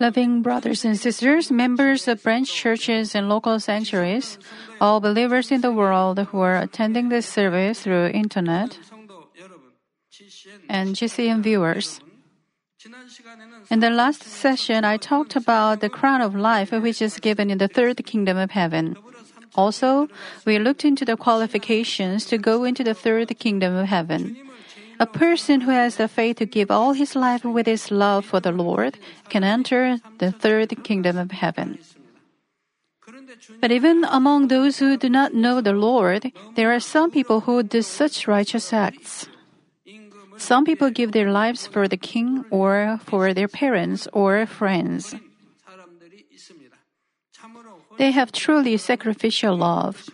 Loving brothers and sisters, members of branch churches and local sanctuaries, all believers in the world who are attending this service through internet, and GCN viewers. In the last session, I talked about the crown of life which is given in the third kingdom of heaven. Also, we looked into the qualifications to go into the third kingdom of heaven. A person who has the faith to give all his life with his love for the Lord can enter the third kingdom of heaven. But even among those who do not know the Lord, there are some people who do such righteous acts. Some people give their lives for the king or for their parents or friends. They have truly sacrificial love.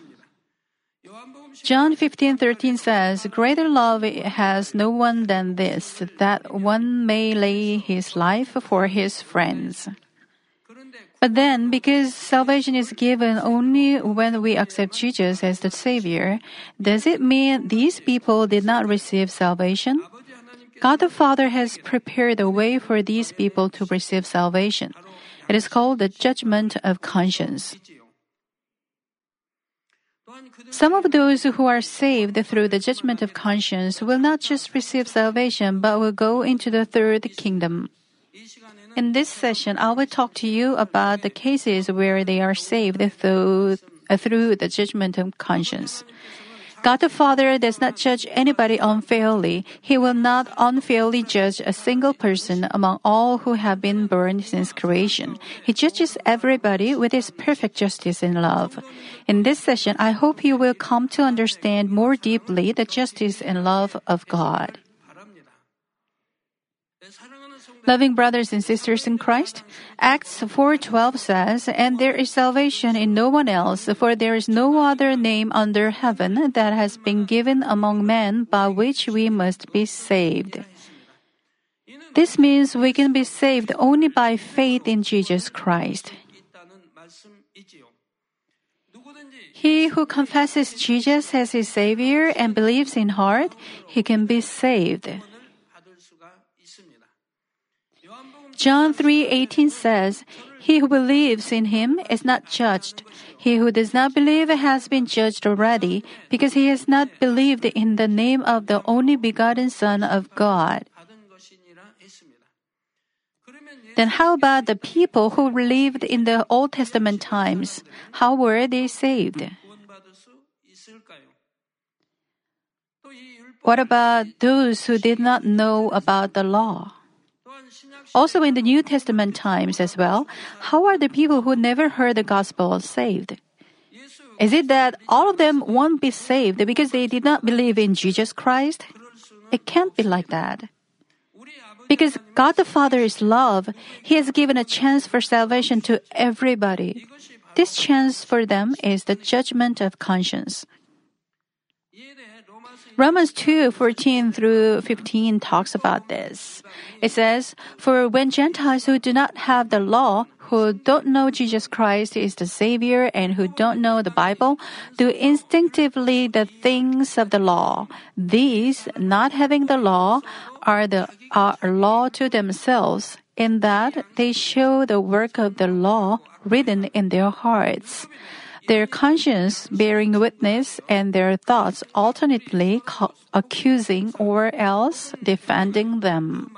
John 15:13 says, "Greater love has no one than this, that one may lay his life for his friends." But then, because salvation is given only when we accept Jesus as the Savior, does it mean these people did not receive salvation? God the Father has prepared a way for these people to receive salvation. It is called the judgment of conscience. Some of those who are saved through the judgment of conscience will not just receive salvation, but will go into the third kingdom. In this session, I will talk to you about the cases where they are saved through, through the judgment of conscience. God the Father does not judge anybody unfairly. He will not unfairly judge a single person among all who have been born since creation. He judges everybody with his perfect justice and love. In this session, I hope you will come to understand more deeply the justice and love of God. Loving brothers and sisters in Christ, Acts 4:12 says, "And there is salvation in no one else, for there is no other name under heaven that has been given among men by which we must be saved." This means we can be saved only by faith in Jesus Christ. He who confesses Jesus as his Savior and believes in heart, he can be saved. John 3:18 says, "He who believes in him is not judged. He who does not believe has been judged already, because he has not believed in the name of the only begotten Son of God." Then how about the people who lived in the Old Testament times? How were they saved? What about those who did not know about the law? Also in the New Testament times as well, how are the people who never heard the gospel saved? Is it that all of them won't be saved because they did not believe in Jesus Christ? It can't be like that. Because God the Father is love, He has given a chance for salvation to everybody. This chance for them is the judgment of conscience. Romans 2 14 through 15 talks about this. It says, For when Gentiles who do not have the law, who don't know Jesus Christ is the Savior, and who don't know the Bible, do instinctively the things of the law, these, not having the law, are the are law to themselves, in that they show the work of the law written in their hearts their conscience bearing witness and their thoughts alternately accusing or else defending them.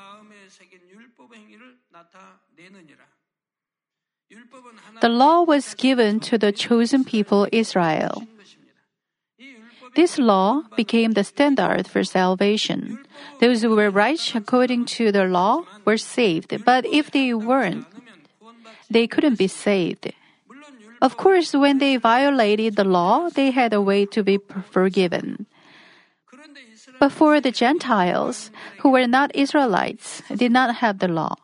The law was given to the chosen people Israel. This law became the standard for salvation. Those who were righteous according to the law were saved, but if they weren't, they couldn't be saved. Of course, when they violated the law, they had a way to be forgiven. But for the Gentiles, who were not Israelites, did not have the law.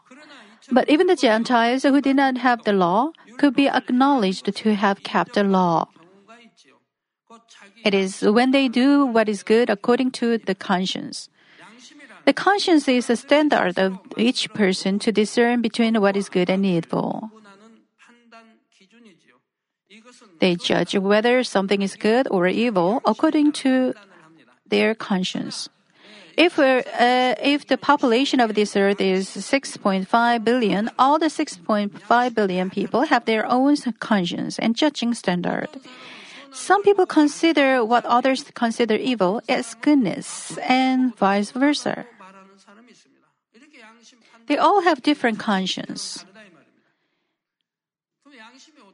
But even the Gentiles who did not have the law could be acknowledged to have kept the law. It is when they do what is good according to the conscience. The conscience is a standard of each person to discern between what is good and evil. They judge whether something is good or evil according to their conscience. If, uh, uh if the population of this earth is 6.5 billion, all the 6.5 billion people have their own conscience and judging standard. Some people consider what others consider evil as goodness and vice versa. They all have different conscience.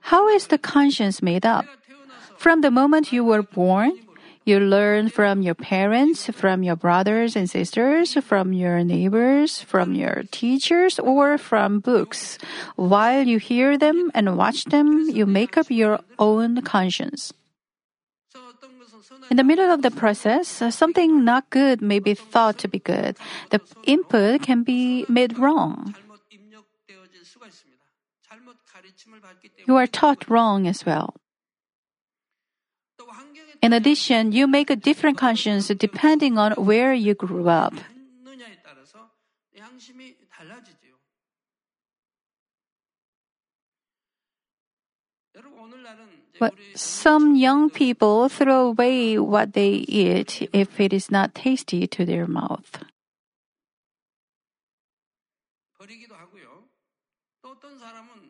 How is the conscience made up? From the moment you were born, you learn from your parents, from your brothers and sisters, from your neighbors, from your teachers, or from books. While you hear them and watch them, you make up your own conscience. In the middle of the process, something not good may be thought to be good. The input can be made wrong. you are taught wrong as well. In addition, you make a different conscience depending on where you grew up. But some young people throw away what they eat if it is not tasty to their mouth.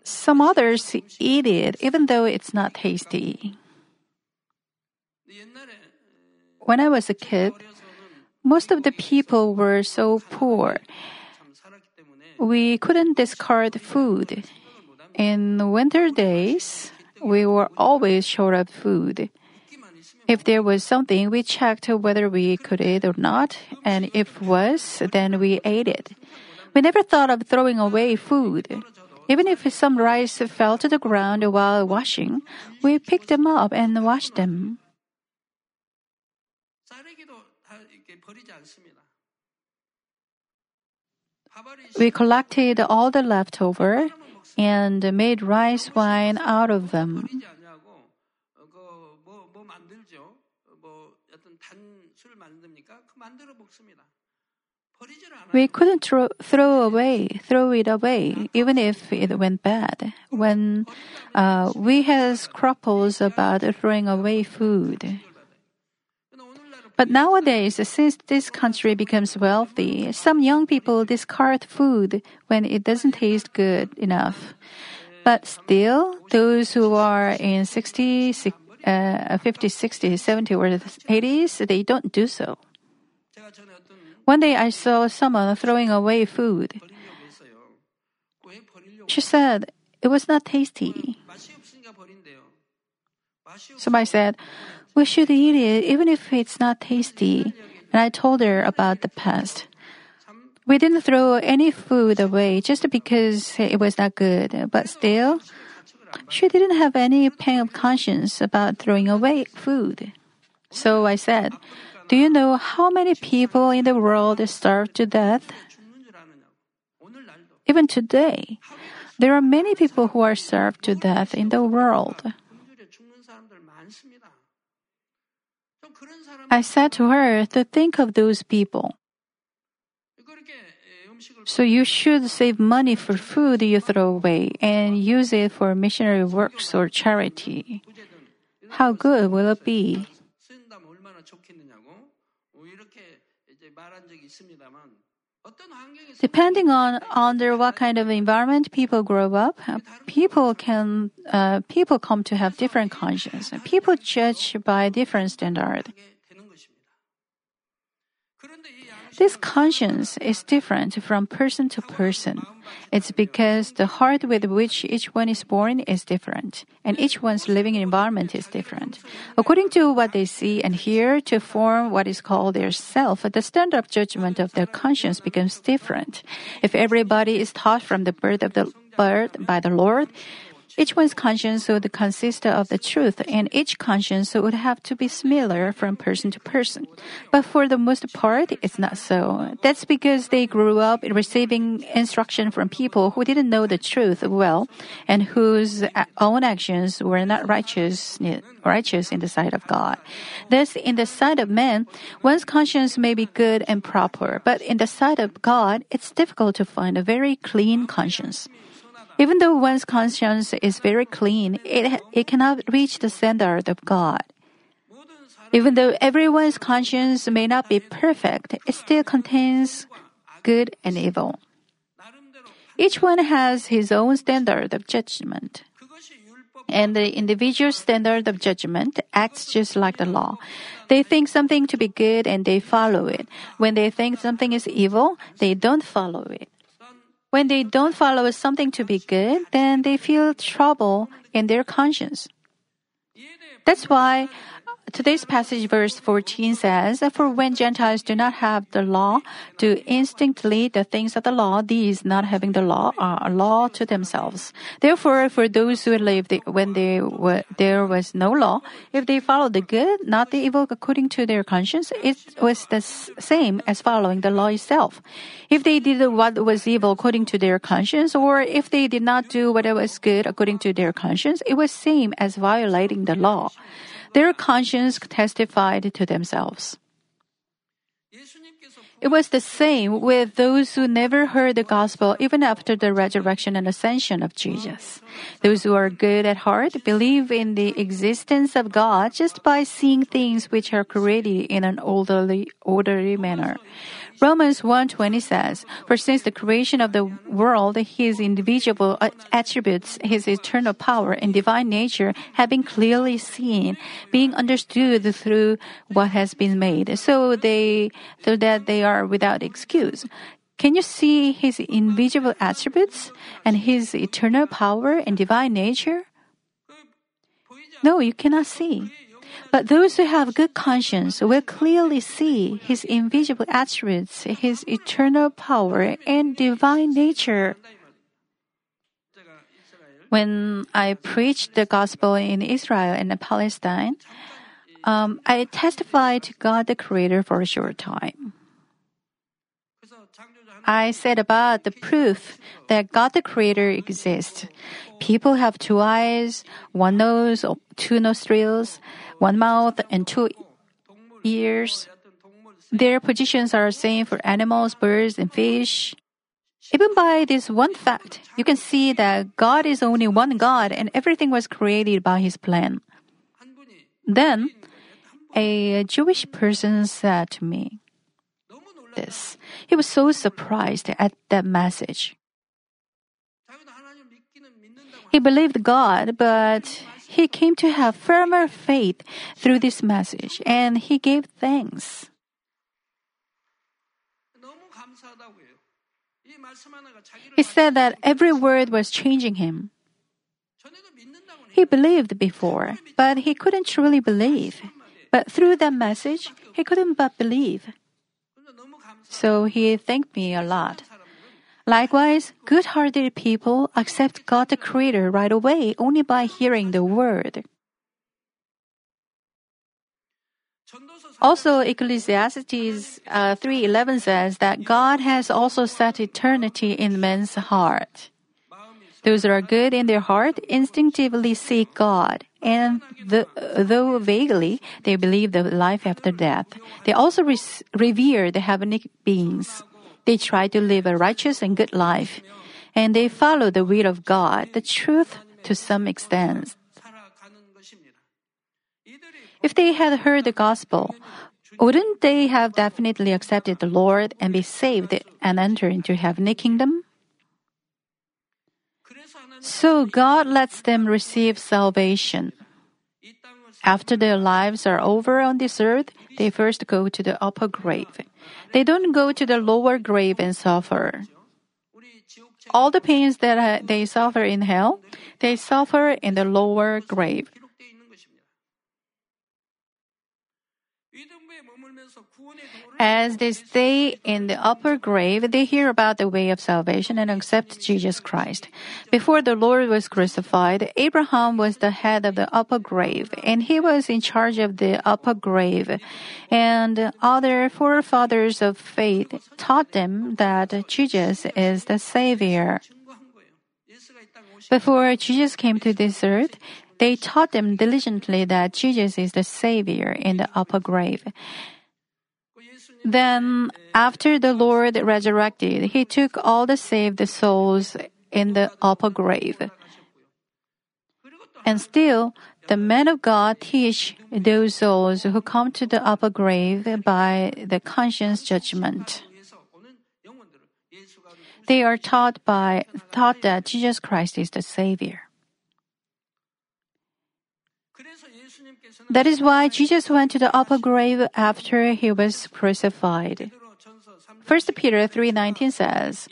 Some others eat it even though it's not tasty. When I was a kid, most of the people were so poor. We couldn't discard food. In winter days, we were always short of food. If there was something, we checked whether we could eat or not, and if was, then we ate it. We never thought of throwing away food. Even if some rice fell to the ground while washing, we picked them up and washed them. 쌀이기도 다 이렇게 버리지 않습니다. 밥알이 We collected all the leftover and made rice wine out of them. 버리지 않냐고 그뭐 뭐 만들죠. 어, 뭐 어떤 단술 만듭니까? 그 만들어 먹습니다. We couldn't throw, throw away, throw it away, even if it went bad. When uh, we had scruples about throwing away food. But nowadays, since this country becomes wealthy, some young people discard food when it doesn't taste good enough. But still, those who are in 60, uh, 50, 60, 70, or 80s, they don't do so. One day I saw someone throwing away food. She said it was not tasty. Somebody said, We should eat it even if it's not tasty. And I told her about the past. We didn't throw any food away just because it was not good, but still, she didn't have any pain of conscience about throwing away food. So I said, do you know how many people in the world starve to death? Even today, there are many people who are starved to death in the world. I said to her to think of those people. So you should save money for food you throw away and use it for missionary works or charity. How good will it be? Depending on under what kind of environment people grow up, uh, people can uh, people come to have different conscience. People judge by different standard. This conscience is different from person to person. It's because the heart with which each one is born is different, and each one's living environment is different. According to what they see and hear to form what is called their self, the standard of judgment of their conscience becomes different. If everybody is taught from the birth of the birth by the Lord, each one's conscience would consist of the truth, and each conscience would have to be similar from person to person. But for the most part, it's not so. That's because they grew up receiving instruction from people who didn't know the truth well, and whose own actions were not righteous, righteous in the sight of God. Thus, in the sight of men, one's conscience may be good and proper, but in the sight of God, it's difficult to find a very clean conscience. Even though one's conscience is very clean, it, it cannot reach the standard of God. Even though everyone's conscience may not be perfect, it still contains good and evil. Each one has his own standard of judgment. And the individual standard of judgment acts just like the law. They think something to be good and they follow it. When they think something is evil, they don't follow it. When they don't follow something to be good, then they feel trouble in their conscience. That's why today's passage, verse 14 says, For when Gentiles do not have the law, do instinctively the things of the law, these not having the law are a law to themselves. Therefore, for those who lived when they were, there was no law, if they followed the good, not the evil according to their conscience, it was the same as following the law itself. If they did what was evil according to their conscience, or if they did not do what was good according to their conscience, it was same as violating the law. Their conscience testified to themselves. It was the same with those who never heard the gospel even after the resurrection and ascension of Jesus. Those who are good at heart believe in the existence of God just by seeing things which are created in an orderly, orderly manner. Romans 1:20 says, "For since the creation of the world, his individual uh, attributes, his eternal power and divine nature have been clearly seen, being understood through what has been made, so they so that they are without excuse." Can you see his invisible attributes and his eternal power and divine nature? No, you cannot see. But those who have good conscience will clearly see His invisible attributes, His eternal power, and divine nature. When I preached the gospel in Israel and Palestine, um, I testified to God the Creator for a short time. I said about the proof that God the Creator exists. People have two eyes, one nose, two nostrils, one mouth, and two ears. Their positions are the same for animals, birds, and fish. Even by this one fact, you can see that God is only one God and everything was created by His plan. Then, a Jewish person said to me, this. He was so surprised at that message. He believed God, but he came to have firmer faith through this message and he gave thanks. He said that every word was changing him. He believed before, but he couldn't truly believe. But through that message, he couldn't but believe so he thanked me a lot. Likewise, good hearted people accept God the Creator right away only by hearing the word. Also, Ecclesiastes uh, 3.11 says that God has also set eternity in man's heart. Those that are good in their heart instinctively seek God, and the, though vaguely, they believe the life after death. They also res- revere the heavenly beings. They try to live a righteous and good life, and they follow the will of God, the truth, to some extent. If they had heard the gospel, wouldn't they have definitely accepted the Lord and be saved and enter into heavenly kingdom? So God lets them receive salvation. After their lives are over on this earth, they first go to the upper grave. They don't go to the lower grave and suffer. All the pains that uh, they suffer in hell, they suffer in the lower grave. As they stay in the upper grave, they hear about the way of salvation and accept Jesus Christ. Before the Lord was crucified, Abraham was the head of the upper grave, and he was in charge of the upper grave. And other forefathers of faith taught them that Jesus is the Savior. Before Jesus came to this earth, they taught them diligently that Jesus is the Savior in the upper grave. Then, after the Lord resurrected, he took all the saved souls in the upper grave. And still, the men of God teach those souls who come to the upper grave by the conscience judgment. They are taught by taught that Jesus Christ is the Savior. That is why Jesus went to the upper grave after he was crucified. 1 Peter 3:19 says,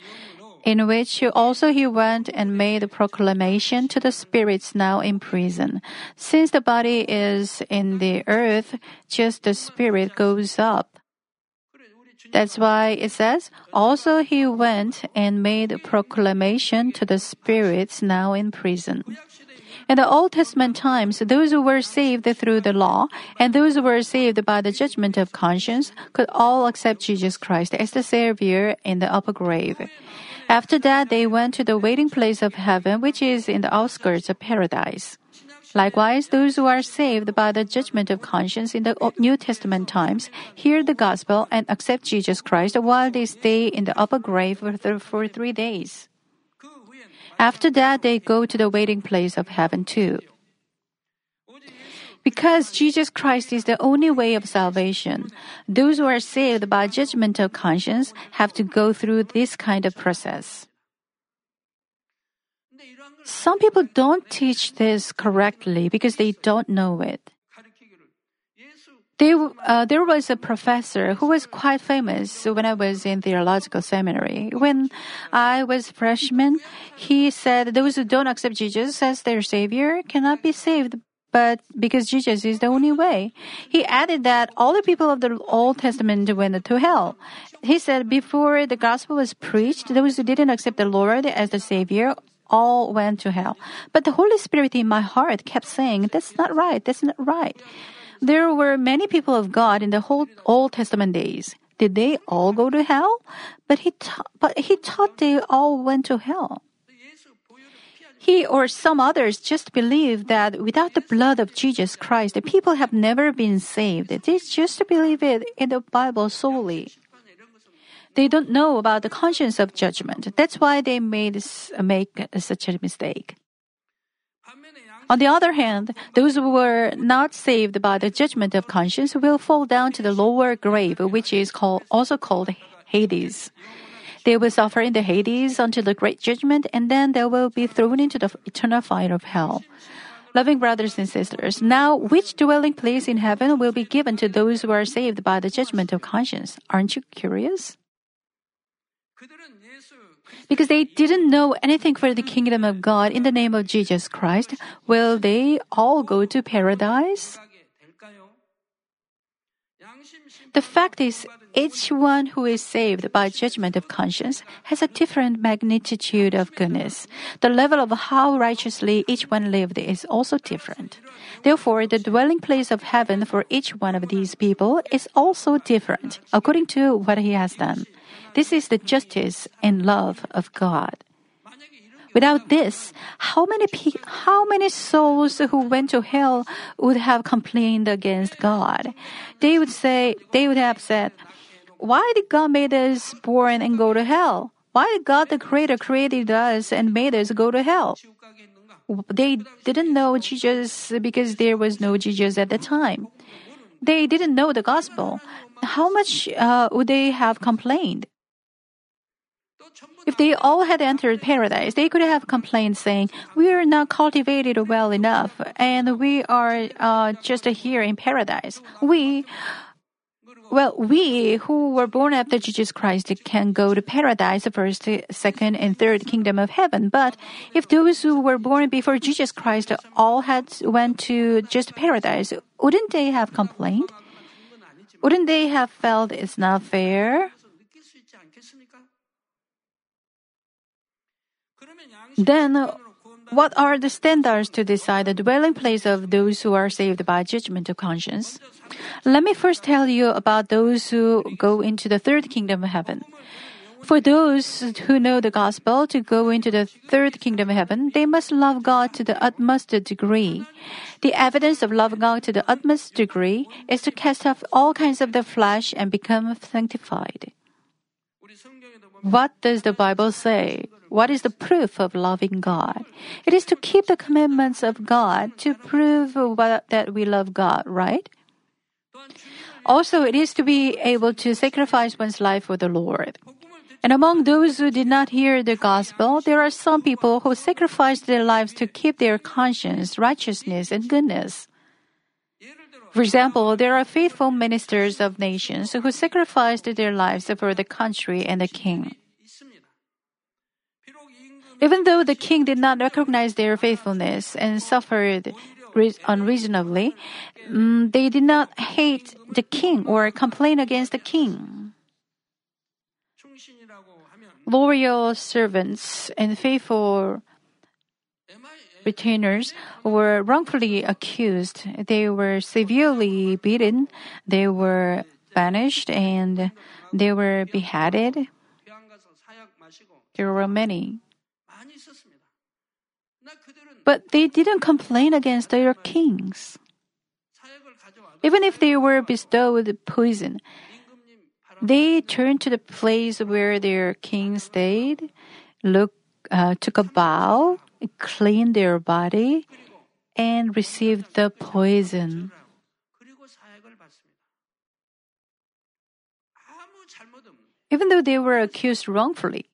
in which also he went and made proclamation to the spirits now in prison. Since the body is in the earth, just the spirit goes up. That's why it says, also he went and made proclamation to the spirits now in prison. In the Old Testament times, those who were saved through the law and those who were saved by the judgment of conscience could all accept Jesus Christ as the Savior in the upper grave. After that, they went to the waiting place of heaven, which is in the outskirts of paradise. Likewise, those who are saved by the judgment of conscience in the New Testament times hear the gospel and accept Jesus Christ while they stay in the upper grave for, three days. After that, they go to the waiting place of heaven too. Because Jesus Christ is the only way of salvation, those who are saved by judgment of conscience have to go through this kind of process. Some people don't teach this correctly because they don't know it. There, uh, there was a professor who was quite famous when I was in theological seminary. When I was freshman, he said, "Those who don't accept Jesus as their savior cannot be saved." But because Jesus is the only way, he added that all the people of the Old Testament went to hell. He said before the gospel was preached, those who didn't accept the Lord as the Savior all went to hell. But the Holy Spirit in my heart kept saying, That's not right, that's not right. There were many people of God in the whole Old Testament days. Did they all go to hell? But he, ta- but he taught they all went to hell. He or some others just believe that without the blood of Jesus Christ, the people have never been saved. They just believe it in the Bible solely. They don't know about the conscience of judgment. That's why they made make such a mistake. On the other hand, those who were not saved by the judgment of conscience will fall down to the lower grave, which is called, also called Hades. They will suffer in the Hades until the great judgment, and then they will be thrown into the eternal fire of hell. Loving brothers and sisters, now which dwelling place in heaven will be given to those who are saved by the judgment of conscience? Aren't you curious? because they didn't know anything for the kingdom of God in the name of Jesus Christ, will they all go to paradise? The fact is, each one who is saved by judgment of conscience has a different magnitude of goodness. The level of how righteously each one lived is also different. Therefore, the dwelling place of heaven for each one of these people is also different, according to what he has done. This is the justice and love of God. Without this, how many pe- how many souls who went to hell would have complained against God? They would say they would have said, "Why did God make us born and go to hell? Why did God the Creator created us and made us go to hell?" They didn't know Jesus because there was no Jesus at the time. They didn't know the gospel. How much uh, would they have complained? If they all had entered paradise, they could have complained, saying, We are not cultivated well enough, and we are uh, just here in paradise. We, well, we who were born after Jesus Christ can go to paradise, the first, second, and third kingdom of heaven. But if those who were born before Jesus Christ all had went to just paradise, wouldn't they have complained? Wouldn't they have felt it's not fair? Then, what are the standards to decide the dwelling place of those who are saved by judgment of conscience? Let me first tell you about those who go into the third kingdom of heaven. For those who know the gospel to go into the third kingdom of heaven, they must love God to the utmost degree. The evidence of loving God to the utmost degree is to cast off all kinds of the flesh and become sanctified. What does the Bible say? What is the proof of loving God? It is to keep the commandments of God to prove what, that we love God, right? Also, it is to be able to sacrifice one's life for the Lord. And among those who did not hear the gospel, there are some people who sacrificed their lives to keep their conscience, righteousness, and goodness. For example, there are faithful ministers of nations who sacrificed their lives for the country and the king. Even though the king did not recognize their faithfulness and suffered unreasonably, mm, they did not hate the king or complain against the king. Loyal servants and faithful retainers were wrongfully accused. They were severely beaten, they were banished, and they were beheaded. There were many. But they didn't complain against their kings. Even if they were bestowed poison, they turned to the place where their king stayed, uh, took a bow, cleaned their body, and received the poison. Even though they were accused wrongfully,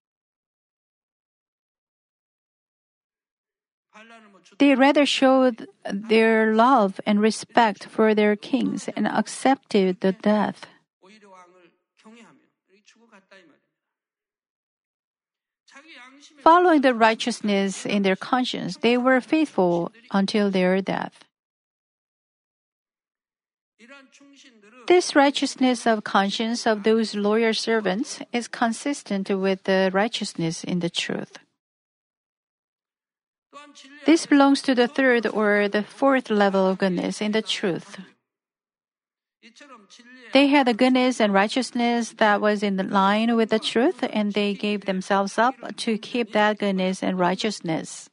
they rather showed their love and respect for their kings and accepted the death. Following the righteousness in their conscience, they were faithful until their death. This righteousness of conscience of those loyal servants is consistent with the righteousness in the truth. This belongs to the third or the fourth level of goodness in the truth. They had a goodness and righteousness that was in line with the truth, and they gave themselves up to keep that goodness and righteousness.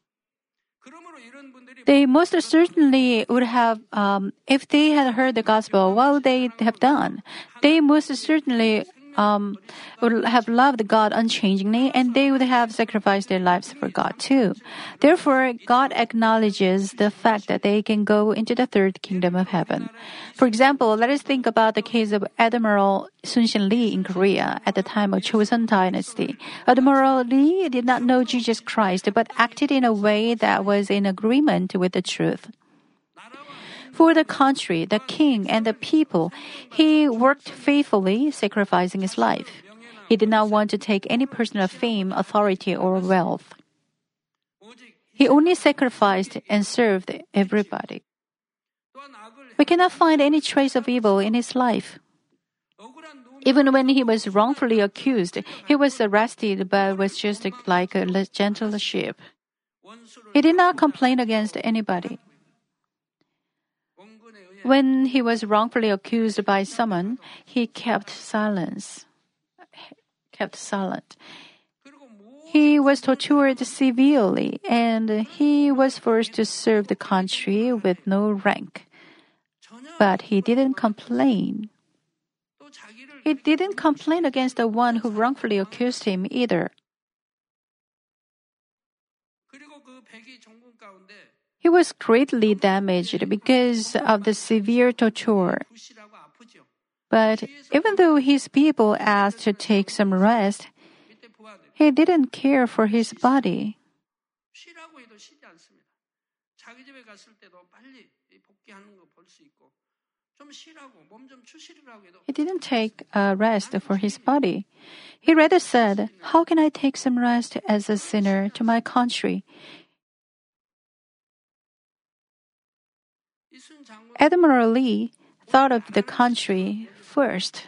They most certainly would have, um, if they had heard the gospel, what would they have done? They most certainly um, would have loved God unchangingly and they would have sacrificed their lives for God too. Therefore, God acknowledges the fact that they can go into the third kingdom of heaven. For example, let us think about the case of Admiral Sun Shin Lee in Korea at the time of Joseon dynasty. Admiral Lee did not know Jesus Christ but acted in a way that was in agreement with the truth. For the country, the king, and the people, he worked faithfully, sacrificing his life. He did not want to take any personal fame, authority, or wealth. He only sacrificed and served everybody. We cannot find any trace of evil in his life. Even when he was wrongfully accused, he was arrested but was just like a gentle sheep. He did not complain against anybody. When he was wrongfully accused by someone, he kept silence. Kept silent. He was tortured severely and he was forced to serve the country with no rank. But he didn't complain. He didn't complain against the one who wrongfully accused him either. He was greatly damaged because of the severe torture. But even though his people asked to take some rest, he didn't care for his body. He didn't take a rest for his body. He rather said, How can I take some rest as a sinner to my country? Admiral Lee thought of the country first.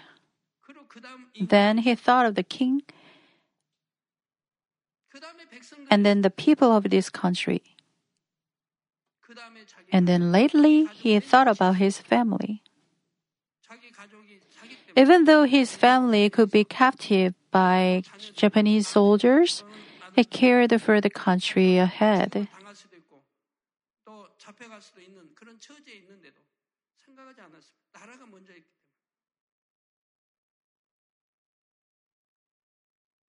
Then he thought of the king, and then the people of this country. And then lately, he thought about his family. Even though his family could be captive by Japanese soldiers, he cared for the country ahead.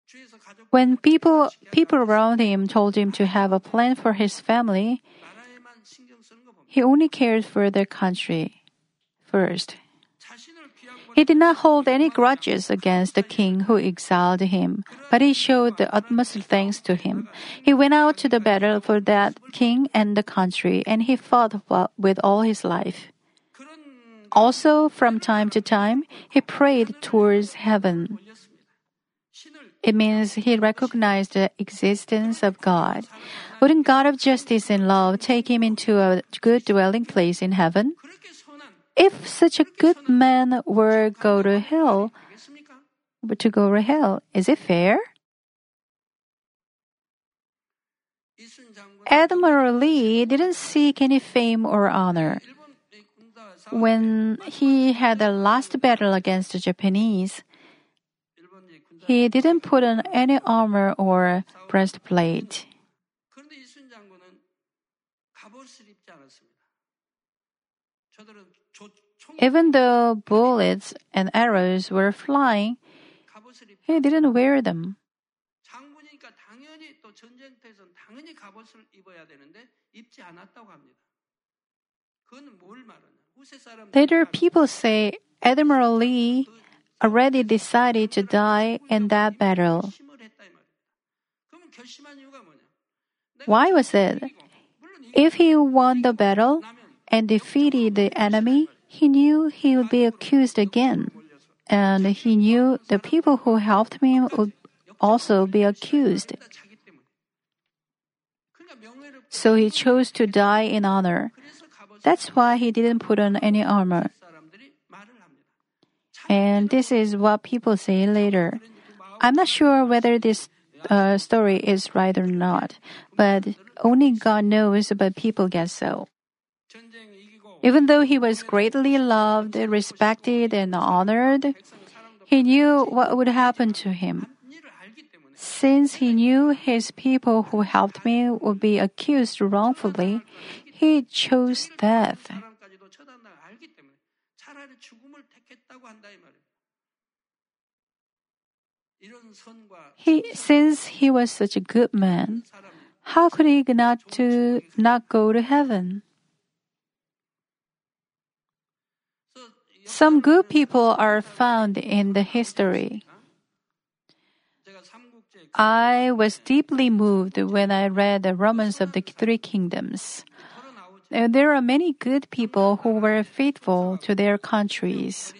주위에서 가족 When people, people around him told him to have a plan for his family, 나라에만 신경 쓰는 거 봅니다. he only cared for the country first. 자신을 비하고 He did not hold any grudges against the king who exiled him, but he showed the utmost thanks to him. He went out to the battle for that king and the country, and he fought wa- with all his life. Also, from time to time, he prayed towards heaven. It means he recognized the existence of God. Wouldn't God of justice and love take him into a good dwelling place in heaven? If such a good man were go to hell, to go to hell, is it fair? Admiral Lee didn't seek any fame or honor 일본 이 군사 싸움 When he had the last battle against the Japanese, 일본 이 군사 he didn't put on any armor or breastplate. 그런데 이순 장군은 갑옷을 입지 않았습니다. 저들은 조, 총 Even though bullets and arrows were flying, 갑옷을 입 he didn't wear them. 장군이니까 당연히 또 전쟁터에서는 당연히 갑옷을 입어야 되는데 입지 않았다고 합니다. Later, people say Admiral Lee already decided to die in that battle. Why was it? If he won the battle and defeated the enemy, he knew he would be accused again. And he knew the people who helped him would also be accused. So he chose to die in honor. That's why he didn't put on any armor. And this is what people say later. I'm not sure whether this uh, story is right or not, but only God knows, but people guess so. Even though he was greatly loved, respected, and honored, he knew what would happen to him. Since he knew his people who helped me would be accused wrongfully, he chose death. He, since he was such a good man, how could he not to not go to heaven? Some good people are found in the history. I was deeply moved when I read the Romance of the Three Kingdoms. Uh, there are many good people who were faithful to their countries.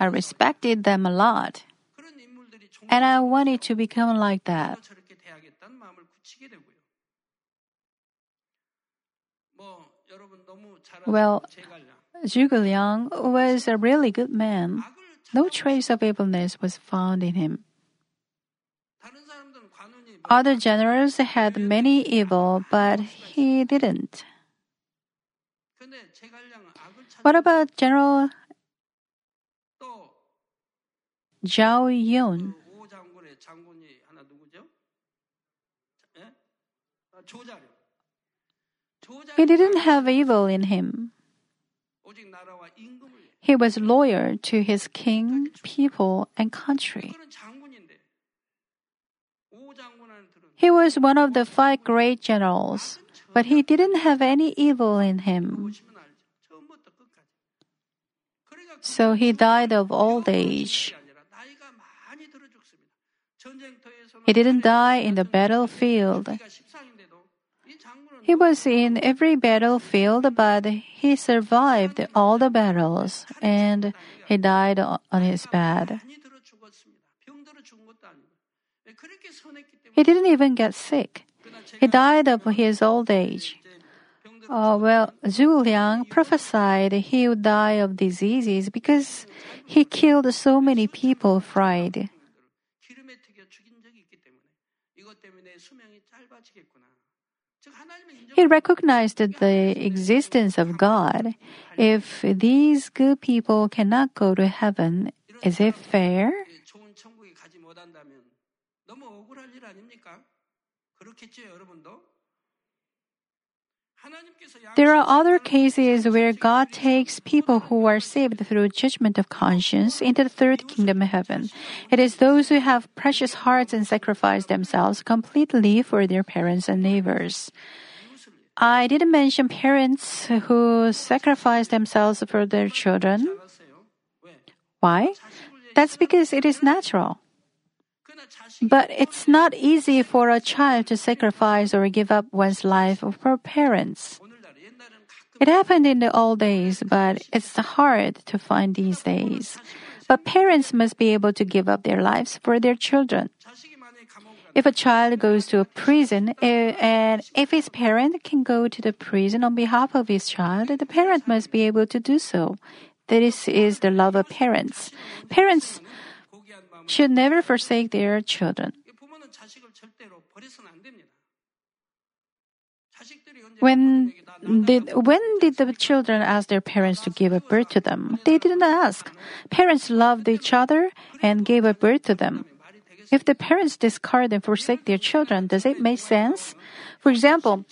I respected them a lot. And I wanted to become like that. Well, Zhuge Liang was a really good man. No trace of evilness was found in him. Other generals had many evil, but he didn't. What about General Zhao Yun? He didn't have evil in him. He was loyal to his king, people, and country. He was one of the five great generals, but he didn't have any evil in him. So he died of old age. He didn't die in the battlefield. He was in every battlefield, but he survived all the battles and he died on his bed. He didn't even get sick. He died of his old age. Uh, well, Zhuge Liang prophesied he would die of diseases because he killed so many people fried. He recognized the existence of God. If these good people cannot go to heaven, is it fair? There are other cases where God takes people who are saved through judgment of conscience into the third kingdom of heaven. It is those who have precious hearts and sacrifice themselves completely for their parents and neighbors. I didn't mention parents who sacrifice themselves for their children. Why? That's because it is natural. But it's not easy for a child to sacrifice or give up one's life for parents. It happened in the old days, but it's hard to find these days. But parents must be able to give up their lives for their children. If a child goes to a prison eh, and if his parent can go to the prison on behalf of his child, the parent must be able to do so. This is the love of parents. Parents should never forsake their children. When did, when did the children ask their parents to give a birth to them? They didn't ask. Parents loved each other and gave a birth to them. If the parents discard and forsake their children, does it make sense? For example,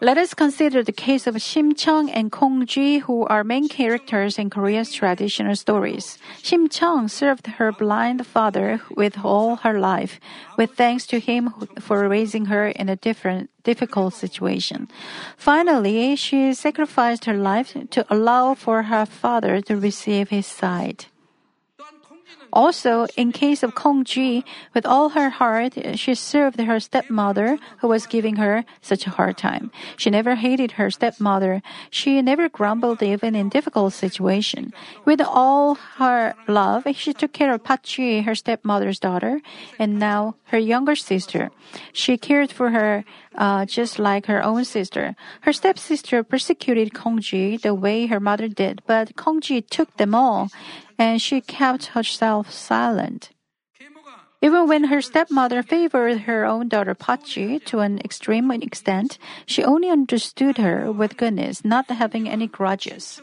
let us consider the case of Shim Chung and Kong Ji, who are main characters in Korea's traditional stories. Shim Chung served her blind father with all her life, with thanks to him for raising her in a different, difficult situation. Finally, she sacrificed her life to allow for her father to receive his sight. Also, in case of Kong Ji, with all her heart, she served her stepmother, who was giving her such a hard time. She never hated her stepmother. She never grumbled even in difficult situation. With all her love, she took care of Pachi, her stepmother's daughter, and now her younger sister. She cared for her uh, just like her own sister. Her stepsister persecuted Kongji the way her mother did, but Kongji took them all, and she kept herself silent. Even when her stepmother favored her own daughter Pachi to an extreme extent, she only understood her with goodness, not having any grudges.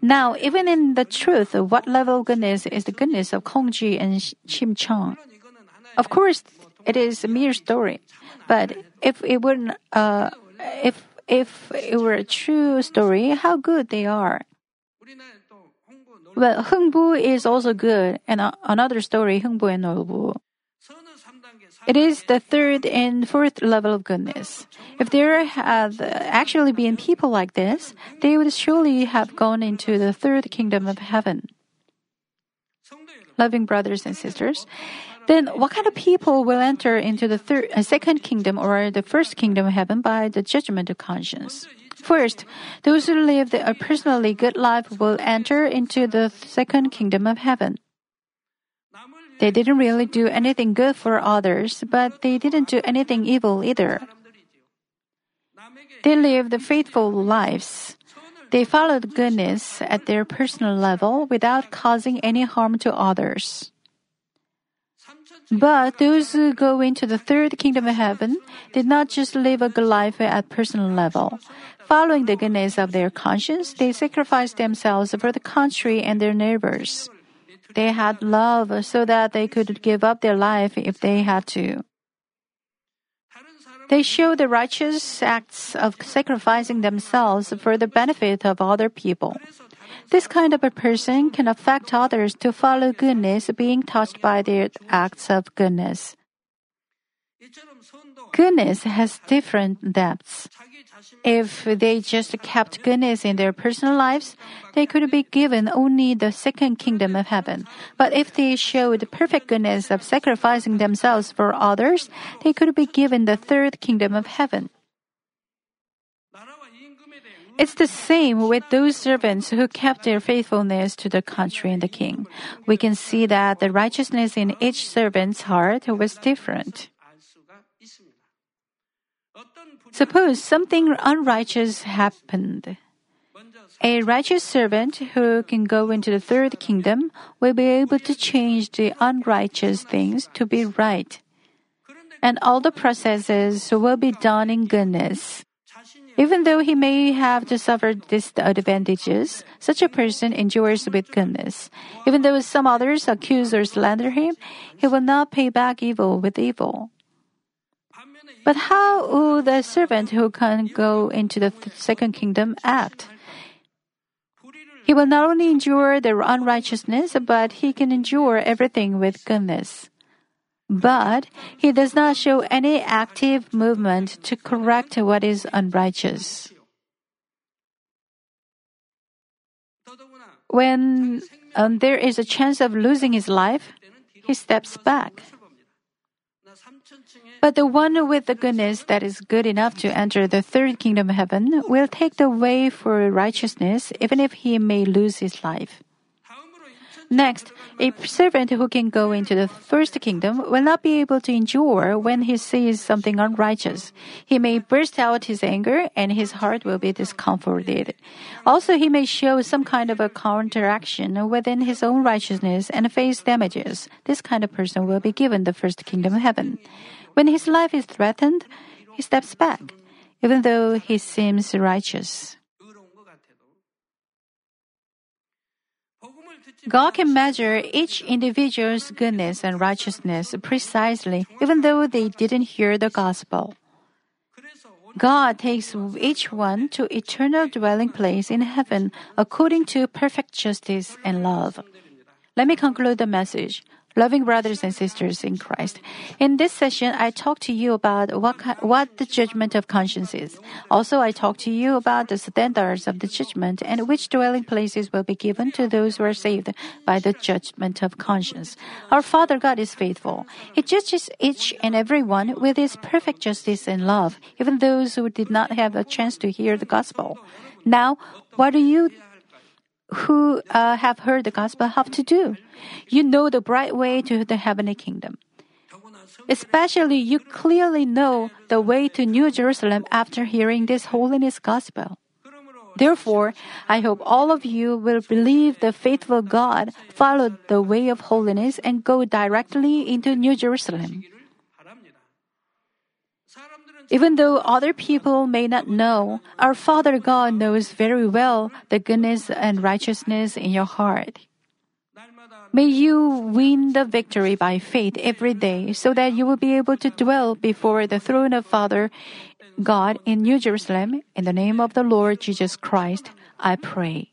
Now, even in the truth, what level of goodness is the goodness of Kongji and Shim Chong? Of course, it is a mere story. But if it were uh, if if it were a true story, how good they are. Well, Hungbu is also good, and uh, another story, Hungbu and Norbu. It is the third and fourth level of goodness. If there had actually been people like this, they would surely have gone into the third kingdom of heaven. Loving brothers and sisters, then what kind of people will enter into the third, uh, second kingdom or the first kingdom of heaven by the judgment of conscience? First, those who lived a personally good life will enter into the second kingdom of heaven. They didn't really do anything good for others, but they didn't do anything evil either. They lived faithful lives. They followed goodness at their personal level without causing any harm to others. But those who go into the third kingdom of heaven did not just live a good life at personal level. Following the goodness of their conscience, they sacrificed themselves for the country and their neighbors. They had love so that they could give up their life if they had to. They show the righteous acts of sacrificing themselves for the benefit of other people. This kind of a person can affect others to follow goodness, being touched by their acts of goodness. Goodness has different depths. If they just kept goodness in their personal lives, they could be given only the second kingdom of heaven. But if they showed perfect goodness of sacrificing themselves for others, they could be given the third kingdom of heaven. It's the same with those servants who kept their faithfulness to the country and the king. We can see that the righteousness in each servant's heart was different. Suppose something unrighteous happened. A righteous servant who can go into the third kingdom will be able to change the unrighteous things to be right. And all the processes will be done in goodness. Even though he may have to suffer disadvantages, such a person endures with goodness. Even though some others accuse or slander him, he will not pay back evil with evil. But how will the servant who can go into the second kingdom act? He will not only endure the unrighteousness, but he can endure everything with goodness. But he does not show any active movement to correct what is unrighteous. When um, there is a chance of losing his life, he steps back. But the one with the goodness that is good enough to enter the third kingdom of heaven will take the way for righteousness even if he may lose his life. Next, a servant who can go into the first kingdom will not be able to endure when he sees something unrighteous. He may burst out his anger and his heart will be discomforted. Also, he may show some kind of a counteraction within his own righteousness and face damages. This kind of person will be given the first kingdom of heaven. When his life is threatened, he steps back, even though he seems righteous. God can measure each individual's goodness and righteousness precisely, even though they didn't hear the gospel. God takes each one to eternal dwelling place in heaven according to perfect justice and love. Let me conclude the message loving brothers and sisters in Christ. In this session, I talked to you about what, what the judgment of conscience is. Also, I talked to you about the standards of the judgment and which dwelling places will be given to those who are saved by the judgment of conscience. Our Father God is faithful. He judges each and every one with His perfect justice and love, even those who did not have a chance to hear the gospel. Now, what do you who uh, have heard the gospel have to do. You know the bright way to the heavenly kingdom. Especially, you clearly know the way to New Jerusalem after hearing this holiness gospel. Therefore, I hope all of you will believe the faithful God, follow the way of holiness, and go directly into New Jerusalem. Even though other people may not know, our Father God knows very well the goodness and righteousness in your heart. May you win the victory by faith every day so that you will be able to dwell before the throne of Father God in New Jerusalem. In the name of the Lord Jesus Christ, I pray.